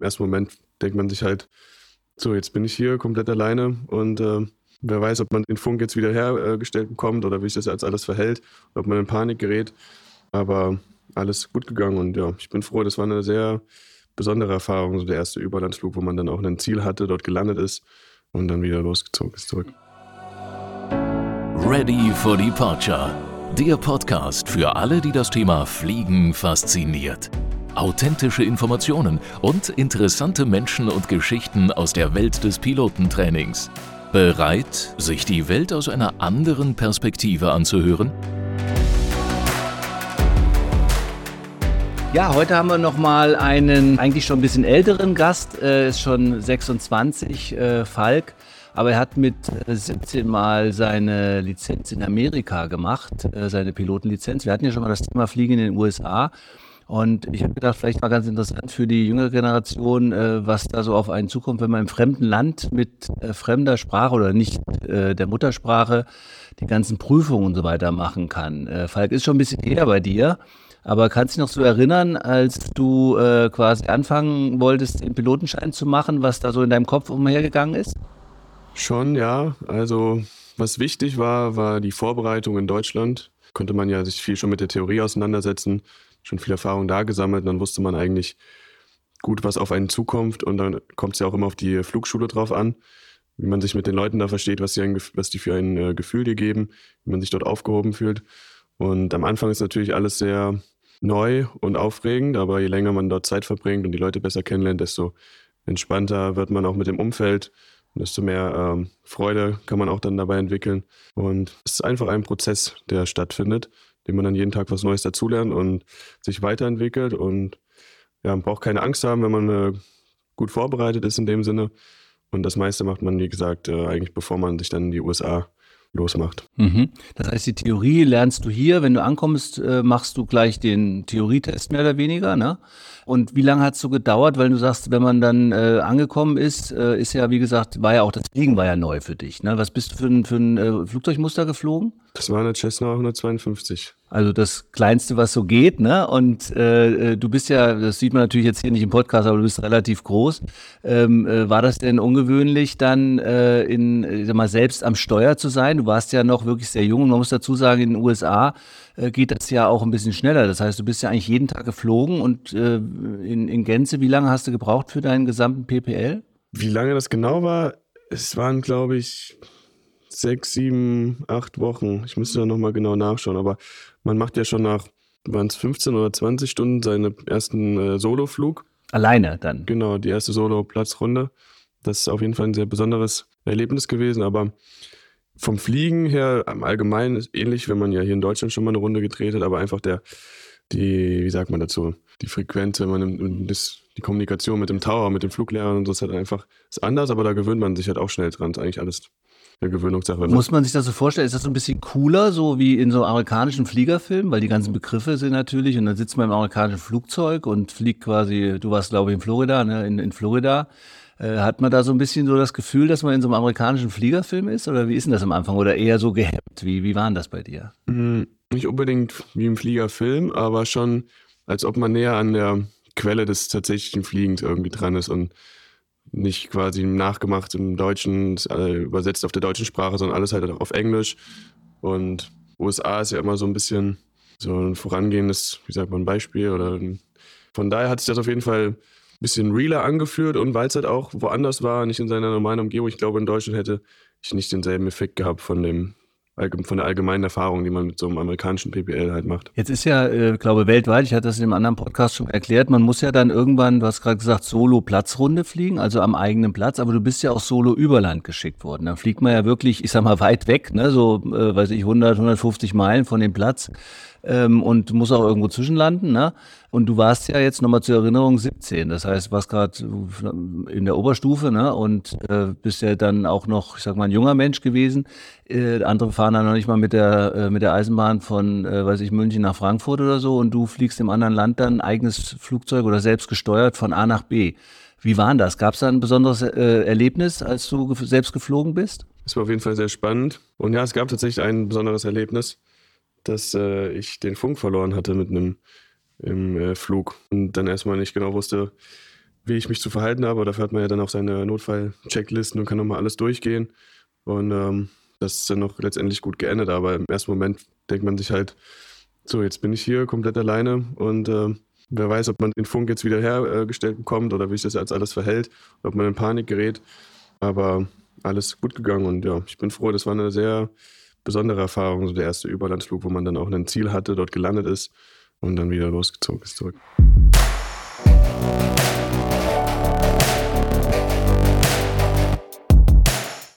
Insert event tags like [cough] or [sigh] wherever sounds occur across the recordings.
im ersten Moment denkt man sich halt, so, jetzt bin ich hier komplett alleine und äh, wer weiß, ob man den Funk jetzt wieder hergestellt bekommt oder wie sich das jetzt alles verhält, ob man in Panik gerät. Aber alles gut gegangen und ja, ich bin froh, das war eine sehr besondere Erfahrung, so der erste Überlandsflug, wo man dann auch ein Ziel hatte, dort gelandet ist und dann wieder losgezogen ist zurück. Ready for Departure. Der Podcast für alle, die das Thema Fliegen fasziniert. Authentische Informationen und interessante Menschen und Geschichten aus der Welt des Pilotentrainings. Bereit, sich die Welt aus einer anderen Perspektive anzuhören? Ja, heute haben wir nochmal einen eigentlich schon ein bisschen älteren Gast, äh, ist schon 26, äh, Falk. Aber er hat mit 17 äh, Mal seine Lizenz in Amerika gemacht, äh, seine Pilotenlizenz. Wir hatten ja schon mal das Thema Fliegen in den USA. Und ich habe gedacht, vielleicht mal ganz interessant für die jüngere Generation, äh, was da so auf einen zukommt, wenn man im fremden Land mit äh, fremder Sprache oder nicht äh, der Muttersprache die ganzen Prüfungen und so weiter machen kann. Äh, Falk ist schon ein bisschen her bei dir. Aber kannst du dich noch so erinnern, als du äh, quasi anfangen wolltest, den Pilotenschein zu machen, was da so in deinem Kopf umhergegangen ist? Schon, ja. Also, was wichtig war, war die Vorbereitung in Deutschland. Konnte man ja sich viel schon mit der Theorie auseinandersetzen, schon viel Erfahrung da gesammelt. Und dann wusste man eigentlich gut, was auf einen zukommt. Und dann kommt es ja auch immer auf die Flugschule drauf an, wie man sich mit den Leuten da versteht, was die, ein, was die für ein äh, Gefühl dir geben, wie man sich dort aufgehoben fühlt. Und am Anfang ist natürlich alles sehr neu und aufregend, aber je länger man dort Zeit verbringt und die Leute besser kennenlernt, desto entspannter wird man auch mit dem Umfeld desto mehr ähm, Freude kann man auch dann dabei entwickeln. Und es ist einfach ein Prozess, der stattfindet, dem man dann jeden Tag was Neues dazulernt und sich weiterentwickelt. Und ja, man braucht keine Angst haben, wenn man äh, gut vorbereitet ist in dem Sinne. Und das meiste macht man, wie gesagt, äh, eigentlich bevor man sich dann in die USA losmacht. Mhm. Das heißt, die Theorie lernst du hier. Wenn du ankommst, äh, machst du gleich den Theorietest mehr oder weniger. Ne? Und wie lange hat es so gedauert? Weil du sagst, wenn man dann äh, angekommen ist, äh, ist ja, wie gesagt, war ja auch das Fliegen war ja neu für dich. Ne? Was bist du für ein, für ein äh, Flugzeugmuster geflogen? Das war eine Cessna 152. Also das Kleinste, was so geht, ne? Und äh, äh, du bist ja, das sieht man natürlich jetzt hier nicht im Podcast, aber du bist relativ groß. Ähm, äh, war das denn ungewöhnlich, dann äh, in, ich sag mal, selbst am Steuer zu sein? Du warst ja noch wirklich sehr jung und man muss dazu sagen, in den USA äh, geht das ja auch ein bisschen schneller. Das heißt, du bist ja eigentlich jeden Tag geflogen und äh, in, in Gänze, wie lange hast du gebraucht für deinen gesamten PPL? Wie lange das genau war? Es waren, glaube ich, sechs, sieben, acht Wochen. Ich müsste da nochmal genau nachschauen, aber man macht ja schon nach, waren es 15 oder 20 Stunden seinen ersten äh, Soloflug. Alleine dann? Genau, die erste Solo-Platzrunde. Das ist auf jeden Fall ein sehr besonderes Erlebnis gewesen, aber vom Fliegen her im Allgemeinen ist ähnlich, wenn man ja hier in Deutschland schon mal eine Runde gedreht hat, aber einfach der, die, wie sagt man dazu, die Frequenz, wenn man das, die Kommunikation mit dem Tower, mit dem Fluglehrer und so ist halt einfach ist anders, aber da gewöhnt man sich halt auch schnell dran. Ist eigentlich alles eine Gewöhnungssache. Muss man sich das so vorstellen? Ist das so ein bisschen cooler, so wie in so amerikanischen Fliegerfilmen? Weil die ganzen Begriffe sind natürlich und dann sitzt man im amerikanischen Flugzeug und fliegt quasi, du warst glaube ich in Florida, ne, in, in Florida. Äh, hat man da so ein bisschen so das Gefühl, dass man in so einem amerikanischen Fliegerfilm ist? Oder wie ist denn das am Anfang? Oder eher so gehemmt? Wie, wie war denn das bei dir? Hm, nicht unbedingt wie im Fliegerfilm, aber schon, als ob man näher an der Quelle des tatsächlichen Fliegens irgendwie dran ist und nicht quasi nachgemacht im Deutschen, übersetzt auf der deutschen Sprache, sondern alles halt auf Englisch. Und USA ist ja immer so ein bisschen so ein vorangehendes, wie sagt man, Beispiel. Oder von daher hat sich das auf jeden Fall ein bisschen realer angeführt und weil es halt auch woanders war, nicht in seiner normalen Umgebung. Ich glaube, in Deutschland hätte ich nicht denselben Effekt gehabt von dem von der allgemeinen Erfahrung, die man mit so einem amerikanischen PPL halt macht. Jetzt ist ja, äh, glaube weltweit, ich hatte das in einem anderen Podcast schon erklärt, man muss ja dann irgendwann, du hast gerade gesagt, Solo-Platzrunde fliegen, also am eigenen Platz, aber du bist ja auch Solo über Land geschickt worden. Dann fliegt man ja wirklich, ich sag mal, weit weg, ne, so, äh, weiß ich, 100, 150 Meilen von dem Platz ähm, und muss auch irgendwo zwischenlanden. Ne? Und du warst ja jetzt nochmal zur Erinnerung 17, das heißt, warst gerade in der Oberstufe ne? und äh, bist ja dann auch noch, ich sag mal, ein junger Mensch gewesen. Äh, andere fahren dann noch nicht mal mit der, äh, mit der Eisenbahn von, äh, weiß ich, München nach Frankfurt oder so und du fliegst im anderen Land dann eigenes Flugzeug oder selbst gesteuert von A nach B. Wie war das? Gab es da ein besonderes äh, Erlebnis, als du ge selbst geflogen bist? Es war auf jeden Fall sehr spannend. Und ja, es gab tatsächlich ein besonderes Erlebnis dass äh, ich den Funk verloren hatte mit einem im äh, Flug und dann erstmal nicht genau wusste, wie ich mich zu verhalten habe. Dafür hat man ja dann auch seine Notfall-Checklisten und kann nochmal alles durchgehen. Und ähm, das ist dann noch letztendlich gut geendet. Aber im ersten Moment denkt man sich halt, so, jetzt bin ich hier komplett alleine und äh, wer weiß, ob man den Funk jetzt wieder hergestellt bekommt oder wie sich das jetzt alles verhält, ob man in Panik gerät. Aber alles gut gegangen und ja, ich bin froh. Das war eine sehr besondere Erfahrung, so der erste Überlandsflug, wo man dann auch ein Ziel hatte, dort gelandet ist und dann wieder losgezogen ist zurück.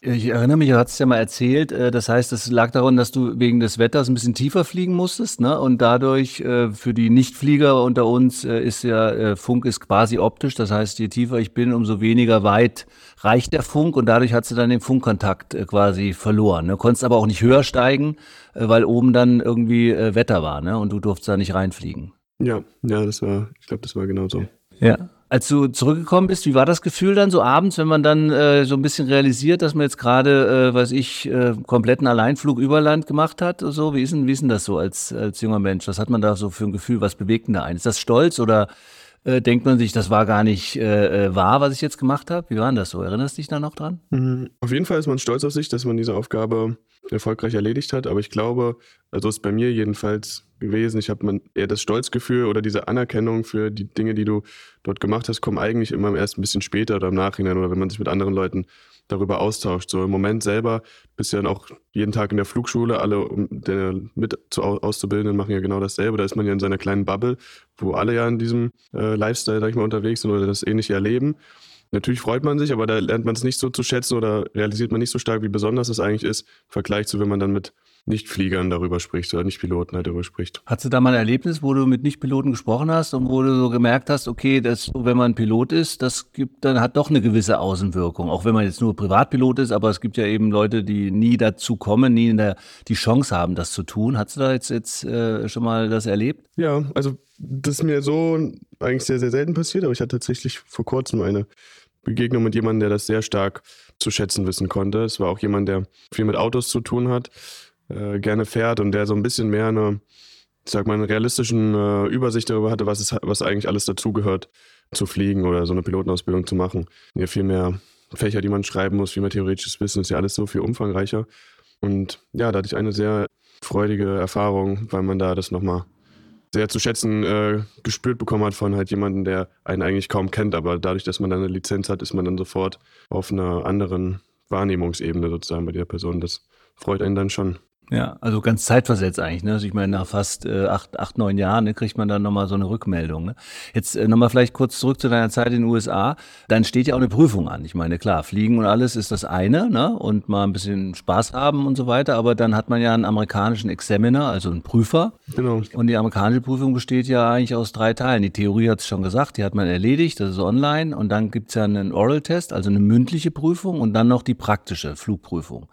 Ich erinnere mich, du hast es ja mal erzählt, äh, das heißt, es lag daran, dass du wegen des Wetters ein bisschen tiefer fliegen musstest, ne? Und dadurch äh, für die Nichtflieger unter uns äh, ist ja Funk ist quasi optisch, das heißt, je tiefer ich bin, umso weniger weit reicht der Funk und dadurch hast du dann den Funkkontakt quasi verloren. Ne? Konntest aber auch nicht höher steigen, weil oben dann irgendwie Wetter war, ne? Und du durfst da nicht reinfliegen. Ja, ja, das war, ich glaube, das war genau so. Ja. Als du zurückgekommen bist, wie war das Gefühl dann so abends, wenn man dann äh, so ein bisschen realisiert, dass man jetzt gerade, äh, weiß ich, äh, kompletten Alleinflug über Land gemacht hat? So, wie ist denn, wie ist denn das so als, als junger Mensch? Was hat man da so für ein Gefühl? Was bewegt denn da einen? Ist das Stolz oder äh, denkt man sich, das war gar nicht äh, äh wahr, was ich jetzt gemacht habe? Wie war denn das so? Erinnerst du dich da noch dran? Mhm. Auf jeden Fall ist man stolz auf sich, dass man diese Aufgabe erfolgreich erledigt hat. Aber ich glaube, also ist bei mir jedenfalls gewesen. Ich habe eher das Stolzgefühl oder diese Anerkennung für die Dinge, die du dort gemacht hast, kommen eigentlich immer erst ein bisschen später oder im Nachhinein oder wenn man sich mit anderen Leuten darüber austauscht. So im Moment selber bist ja auch jeden Tag in der Flugschule, alle der mit zu, Auszubildenden machen ja genau dasselbe. Da ist man ja in seiner kleinen Bubble, wo alle ja in diesem äh, Lifestyle, sag ich mal, unterwegs sind oder das ähnliche erleben. Natürlich freut man sich, aber da lernt man es nicht so zu schätzen oder realisiert man nicht so stark, wie besonders es eigentlich ist, im Vergleich zu, wenn man dann mit nicht-Fliegern darüber sprichst oder Nicht-Piloten halt darüber spricht. Hattest du da mal ein Erlebnis, wo du mit Nicht-Piloten gesprochen hast und wo du so gemerkt hast, okay, das, wenn man Pilot ist, das gibt dann hat doch eine gewisse Außenwirkung, auch wenn man jetzt nur Privatpilot ist, aber es gibt ja eben Leute, die nie dazu kommen, nie der, die Chance haben, das zu tun. Hast du da jetzt, jetzt äh, schon mal das erlebt? Ja, also das ist mir so eigentlich sehr, sehr selten passiert, aber ich hatte tatsächlich vor kurzem eine Begegnung mit jemandem, der das sehr stark zu schätzen wissen konnte. Es war auch jemand, der viel mit Autos zu tun hat äh, gerne fährt und der so ein bisschen mehr eine, ich sag mal, eine realistischen äh, Übersicht darüber hatte, was, ist, was eigentlich alles dazugehört, zu fliegen oder so eine Pilotenausbildung zu machen. Ja, viel mehr Fächer, die man schreiben muss, viel mehr theoretisches Wissen, ist ja alles so viel umfangreicher. Und ja, da hatte ich eine sehr freudige Erfahrung, weil man da das nochmal sehr zu schätzen äh, gespürt bekommen hat von halt jemandem, der einen eigentlich kaum kennt. Aber dadurch, dass man dann eine Lizenz hat, ist man dann sofort auf einer anderen Wahrnehmungsebene sozusagen bei der Person. Das freut einen dann schon. Ja, also ganz zeitversetzt eigentlich. Ne? Also ich meine, nach fast äh, acht, acht, neun Jahren ne, kriegt man dann nochmal so eine Rückmeldung. Ne? Jetzt äh, nochmal vielleicht kurz zurück zu deiner Zeit in den USA. Dann steht ja auch eine Prüfung an. Ich meine, klar, Fliegen und alles ist das eine ne? und mal ein bisschen Spaß haben und so weiter. Aber dann hat man ja einen amerikanischen Examiner, also einen Prüfer. Genau. Und die amerikanische Prüfung besteht ja eigentlich aus drei Teilen. Die Theorie hat es schon gesagt, die hat man erledigt, das ist online. Und dann gibt's ja einen Oral-Test, also eine mündliche Prüfung und dann noch die praktische Flugprüfung.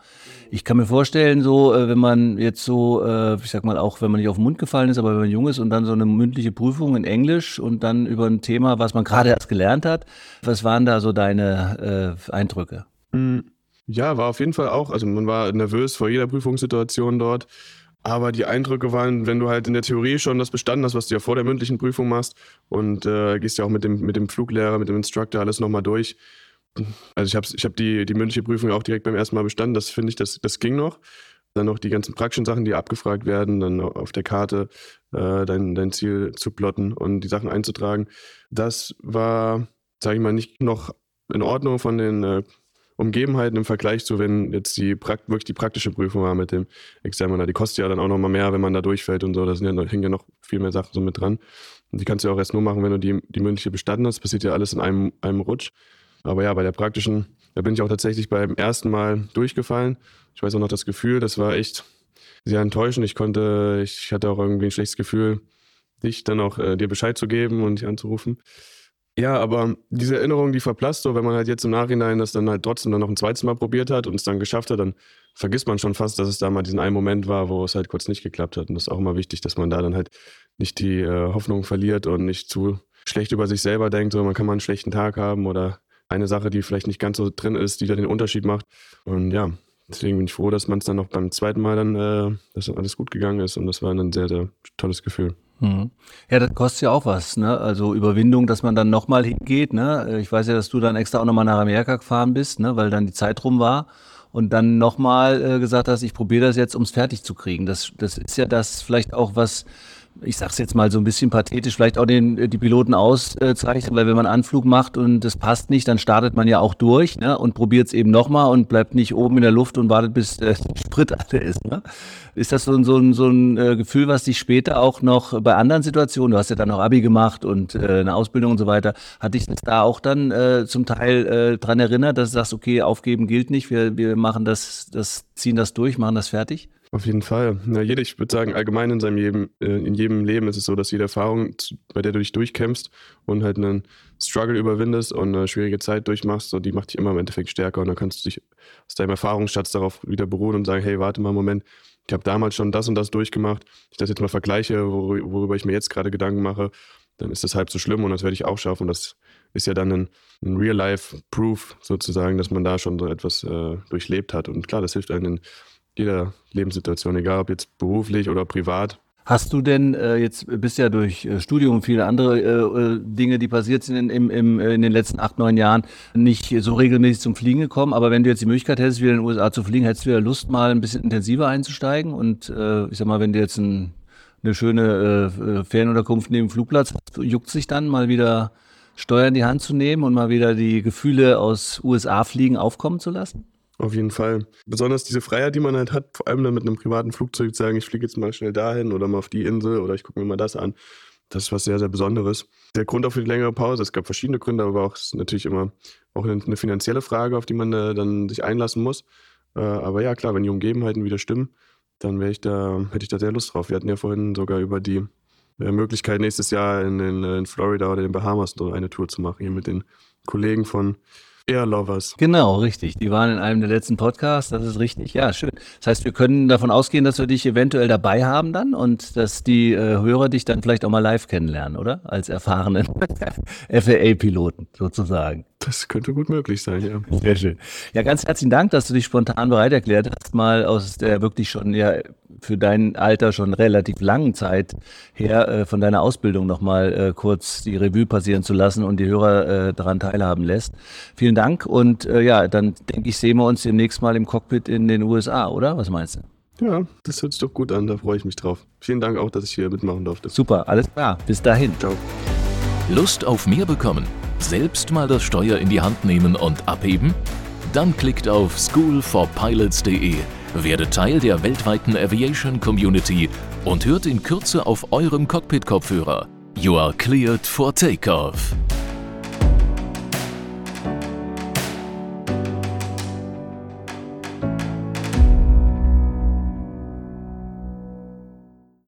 Ich kann mir vorstellen, so, äh, wenn man jetzt so, äh, ich sag mal, auch wenn man nicht auf den Mund gefallen ist, aber wenn man jung ist und dann so eine mündliche Prüfung in Englisch und dann über ein Thema, was man gerade erst gelernt hat, was waren da so deine äh, Eindrücke? Hm, ja, war auf jeden Fall auch, also man war nervös vor jeder Prüfungssituation dort. Aber die Eindrücke waren, wenn du halt in der Theorie schon das bestanden hast, was du ja vor der mündlichen Prüfung machst und äh, gehst ja auch mit dem, mit dem Fluglehrer, mit dem Instructor alles nochmal durch, also ich habe ich hab die, die mündliche Prüfung auch direkt beim ersten Mal bestanden. Das finde ich, das, das ging noch. Dann noch die ganzen praktischen Sachen, die abgefragt werden, dann auf der Karte äh, dein, dein Ziel zu plotten und die Sachen einzutragen. Das war, sage ich mal, nicht noch in Ordnung von den äh, Umgebenheiten im Vergleich zu, wenn jetzt die wirklich die praktische Prüfung war mit dem Examiner. Die kostet ja dann auch noch mal mehr, wenn man da durchfällt und so. Da ja, hängen ja noch viel mehr Sachen so mit dran. Und die kannst du ja auch erst nur machen, wenn du die, die mündliche bestanden hast. Passiert ja alles in einem, einem Rutsch. Aber ja, bei der praktischen, da bin ich auch tatsächlich beim ersten Mal durchgefallen. Ich weiß auch noch das Gefühl, das war echt sehr enttäuschend. Ich konnte, ich hatte auch irgendwie ein schlechtes Gefühl, dich dann auch äh, dir Bescheid zu geben und dich anzurufen. Ja, aber diese Erinnerung, die verblasst so, wenn man halt jetzt im Nachhinein das dann halt trotzdem dann noch ein zweites Mal probiert hat und es dann geschafft hat, dann vergisst man schon fast, dass es da mal diesen einen Moment war, wo es halt kurz nicht geklappt hat. Und das ist auch immer wichtig, dass man da dann halt nicht die äh, Hoffnung verliert und nicht zu schlecht über sich selber denkt, so man kann mal einen schlechten Tag haben oder eine Sache, die vielleicht nicht ganz so drin ist, die da den Unterschied macht. Und ja, deswegen bin ich froh, dass man es dann noch beim zweiten Mal dann, äh, dass dann alles gut gegangen ist und das war ein sehr, sehr tolles Gefühl. Hm. Ja, das kostet ja auch was, ne? Also Überwindung, dass man dann nochmal hingeht, ne? Ich weiß ja, dass du dann extra auch nochmal nach Amerika gefahren bist, ne? Weil dann die Zeit rum war und dann nochmal äh, gesagt hast, ich probiere das jetzt, um es fertig zu kriegen. Das, das ist ja das vielleicht auch was, ich sag's jetzt mal so ein bisschen pathetisch, vielleicht auch den, äh, die Piloten auszeichnen, weil wenn man Anflug macht und das passt nicht, dann startet man ja auch durch ne, und probiert es eben nochmal und bleibt nicht oben in der Luft und wartet, bis der [laughs] Sprit alle ist. Ne? Ist das so, ein so ein, so ein äh, Gefühl, was dich später auch noch bei anderen Situationen, du hast ja dann noch Abi gemacht und äh, eine Ausbildung und so weiter, hat dich das da auch dann äh, zum Teil äh, dran erinnert, dass du sagst, okay, aufgeben gilt nicht, wir, wir machen das, das, ziehen das durch, machen das fertig? Auf jeden Fall. Ja, jeder, ich würde sagen, allgemein in seinem jedem, äh, in jedem Leben ist es so, dass jede Erfahrung, bei der du dich durchkämpfst und halt einen Struggle überwindest und eine schwierige Zeit durchmachst, so, die macht dich immer im Endeffekt stärker und dann kannst du dich aus deinem Erfahrungsschatz darauf wieder beruhen und sagen, hey, warte mal einen Moment, ich habe damals schon das und das durchgemacht. Ich das jetzt mal vergleiche, worüber ich mir jetzt gerade Gedanken mache, dann ist das halb so schlimm und das werde ich auch schaffen. Und das ist ja dann ein, ein Real-Life-Proof sozusagen, dass man da schon so etwas äh, durchlebt hat. Und klar, das hilft einem in jeder Lebenssituation, egal ob jetzt beruflich oder privat. Hast du denn äh, jetzt bist ja durch äh, Studium und viele andere äh, äh Dinge, die passiert sind in, im, im, äh, in den letzten acht, neun Jahren, nicht so regelmäßig zum Fliegen gekommen. Aber wenn du jetzt die Möglichkeit hättest, wieder in den USA zu fliegen, hättest du ja Lust, mal ein bisschen intensiver einzusteigen. Und äh, ich sag mal, wenn du jetzt ein, eine schöne äh, Ferienunterkunft neben dem Flugplatz hast, juckt sich dann mal wieder Steuer in die Hand zu nehmen und mal wieder die Gefühle aus USA-Fliegen aufkommen zu lassen? Auf jeden Fall. Besonders diese Freiheit, die man halt hat, vor allem dann mit einem privaten Flugzeug zu sagen, ich fliege jetzt mal schnell dahin oder mal auf die Insel oder ich gucke mir mal das an. Das ist was sehr, sehr Besonderes. Der Grund auch für die längere Pause, es gab verschiedene Gründe, aber auch ist natürlich immer auch eine finanzielle Frage, auf die man äh, dann sich einlassen muss. Äh, aber ja, klar, wenn die Umgebenheiten wieder stimmen, dann ich da, hätte ich da sehr Lust drauf. Wir hatten ja vorhin sogar über die äh, Möglichkeit, nächstes Jahr in, in, in Florida oder den Bahamas eine Tour zu machen, hier mit den Kollegen von Air Lovers. Genau, richtig. Die waren in einem der letzten Podcasts. Das ist richtig. Ja, schön. Das heißt, wir können davon ausgehen, dass wir dich eventuell dabei haben dann und dass die äh, Hörer dich dann vielleicht auch mal live kennenlernen, oder? Als erfahrenen [laughs] FAA-Piloten sozusagen. Das könnte gut möglich sein, ja. Sehr schön. Ja, ganz herzlichen Dank, dass du dich spontan bereit erklärt hast, mal aus der wirklich schon ja für dein Alter schon relativ langen Zeit her äh, von deiner Ausbildung nochmal äh, kurz die Revue passieren zu lassen und die Hörer äh, daran teilhaben lässt. Vielen Dank und äh, ja, dann denke ich, sehen wir uns demnächst mal im Cockpit in den USA, oder? Was meinst du? Ja, das hört sich doch gut an, da freue ich mich drauf. Vielen Dank auch, dass ich hier mitmachen durfte. Super, alles klar. Bis dahin. Ciao. Lust auf mehr bekommen? Selbst mal das Steuer in die Hand nehmen und abheben? Dann klickt auf schoolforpilots.de, werdet Teil der weltweiten Aviation Community und hört in Kürze auf eurem Cockpit-Kopfhörer. You are cleared for takeoff.